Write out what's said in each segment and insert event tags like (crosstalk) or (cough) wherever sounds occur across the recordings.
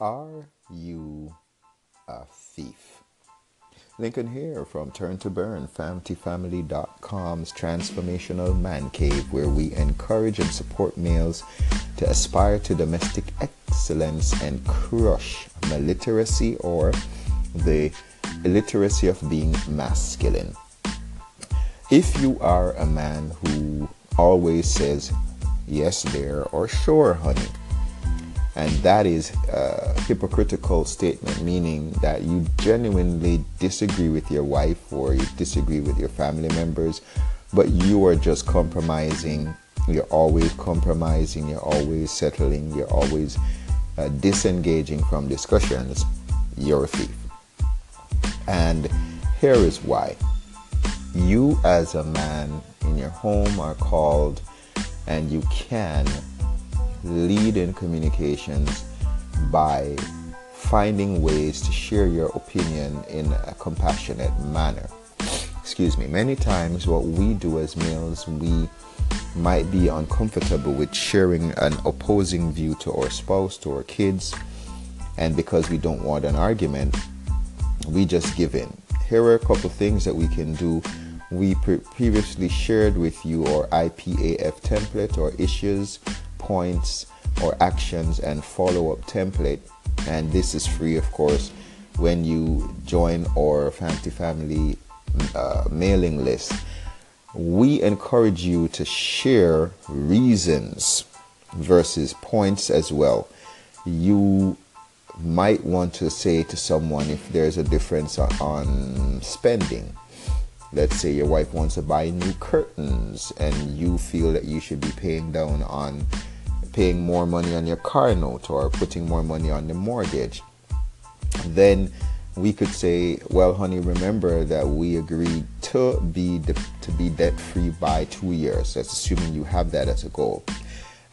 Are you a thief? Lincoln here from Turn to Burn, FamilyFamily.com's transformational man cave, where we encourage and support males to aspire to domestic excellence and crush maliteracy or the illiteracy of being masculine. If you are a man who always says yes, there, or sure, honey, and that is a hypocritical statement, meaning that you genuinely disagree with your wife or you disagree with your family members, but you are just compromising. You're always compromising, you're always settling, you're always uh, disengaging from discussions. You're a thief. And here is why. You, as a man in your home, are called and you can lead in communications by finding ways to share your opinion in a compassionate manner. Excuse me. Many times, what we do as males, we might be uncomfortable with sharing an opposing view to our spouse, to our kids, and because we don't want an argument, we just give in. Here are a couple things that we can do. We pre- previously shared with you our IPAF template or issues points or actions and follow up template. And this is free, of course, when you join our Family Family uh, mailing list. We encourage you to share reasons versus points as well. You might want to say to someone if there's a difference on spending. Let's say your wife wants to buy new curtains and you feel that you should be paying down on paying more money on your car note or putting more money on the mortgage, then we could say, well, honey, remember that we agreed to be de- to be debt free by two years. That's assuming you have that as a goal.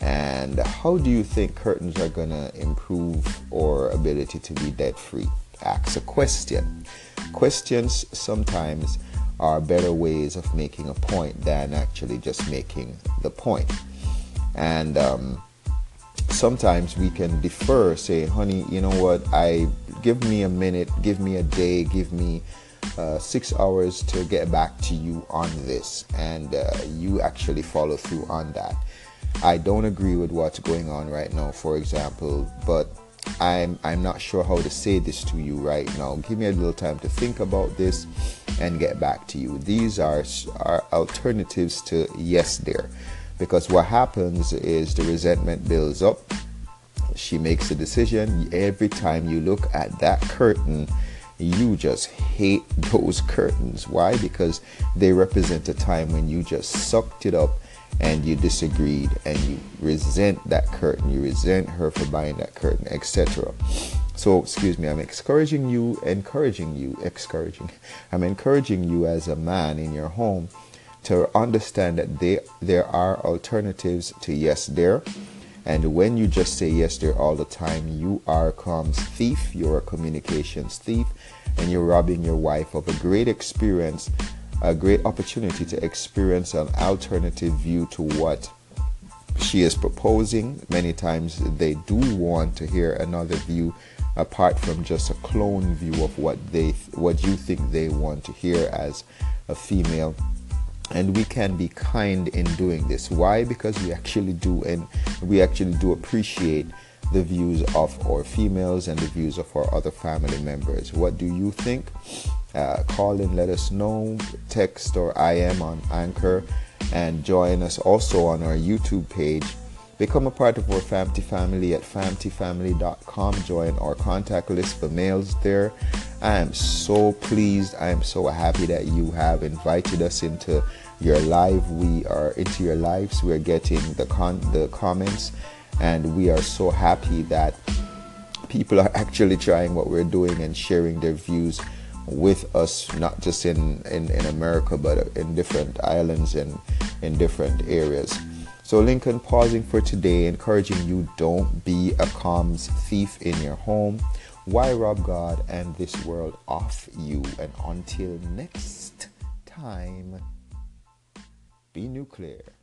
And how do you think curtains are gonna improve our ability to be debt free? Ask a question. Questions sometimes are better ways of making a point than actually just making the point. And um, sometimes we can defer, say, honey, you know what, I give me a minute, give me a day, give me uh, six hours to get back to you on this, and uh, you actually follow through on that. I don't agree with what's going on right now, for example, but I'm I'm not sure how to say this to you right now. Give me a little time to think about this and get back to you. These are are alternatives to yes there because what happens is the resentment builds up. She makes a decision. Every time you look at that curtain, you just hate those curtains. Why? Because they represent a time when you just sucked it up and you disagreed and you resent that curtain. You resent her for buying that curtain, etc. So, excuse me, I'm encouraging you, encouraging you, encouraging. (laughs) I'm encouraging you as a man in your home to understand that they, there are alternatives to yes there. And when you just say yes there all the time, you are a comms thief, you're a communications thief, and you're robbing your wife of a great experience, a great opportunity to experience an alternative view to what she is proposing. Many times they do want to hear another view apart from just a clone view of what they what you think they want to hear as a female and we can be kind in doing this. Why? Because we actually do and we actually do appreciate the views of our females and the views of our other family members. What do you think? Uh, call in let us know. Text or i am on anchor. And join us also on our youtube page. Become a part of our Family family at familyfamily.com. Join our contact list for males there. I am so pleased. I am so happy that you have invited us into your life. We are into your lives. We are getting the con- the comments, and we are so happy that people are (laughs) actually trying what we're doing and sharing their views with us, not just in, in, in America, but in different islands and in different areas. So, Lincoln pausing for today, encouraging you don't be a comms thief in your home. Why rob God and this world off you? And until next time, be nuclear.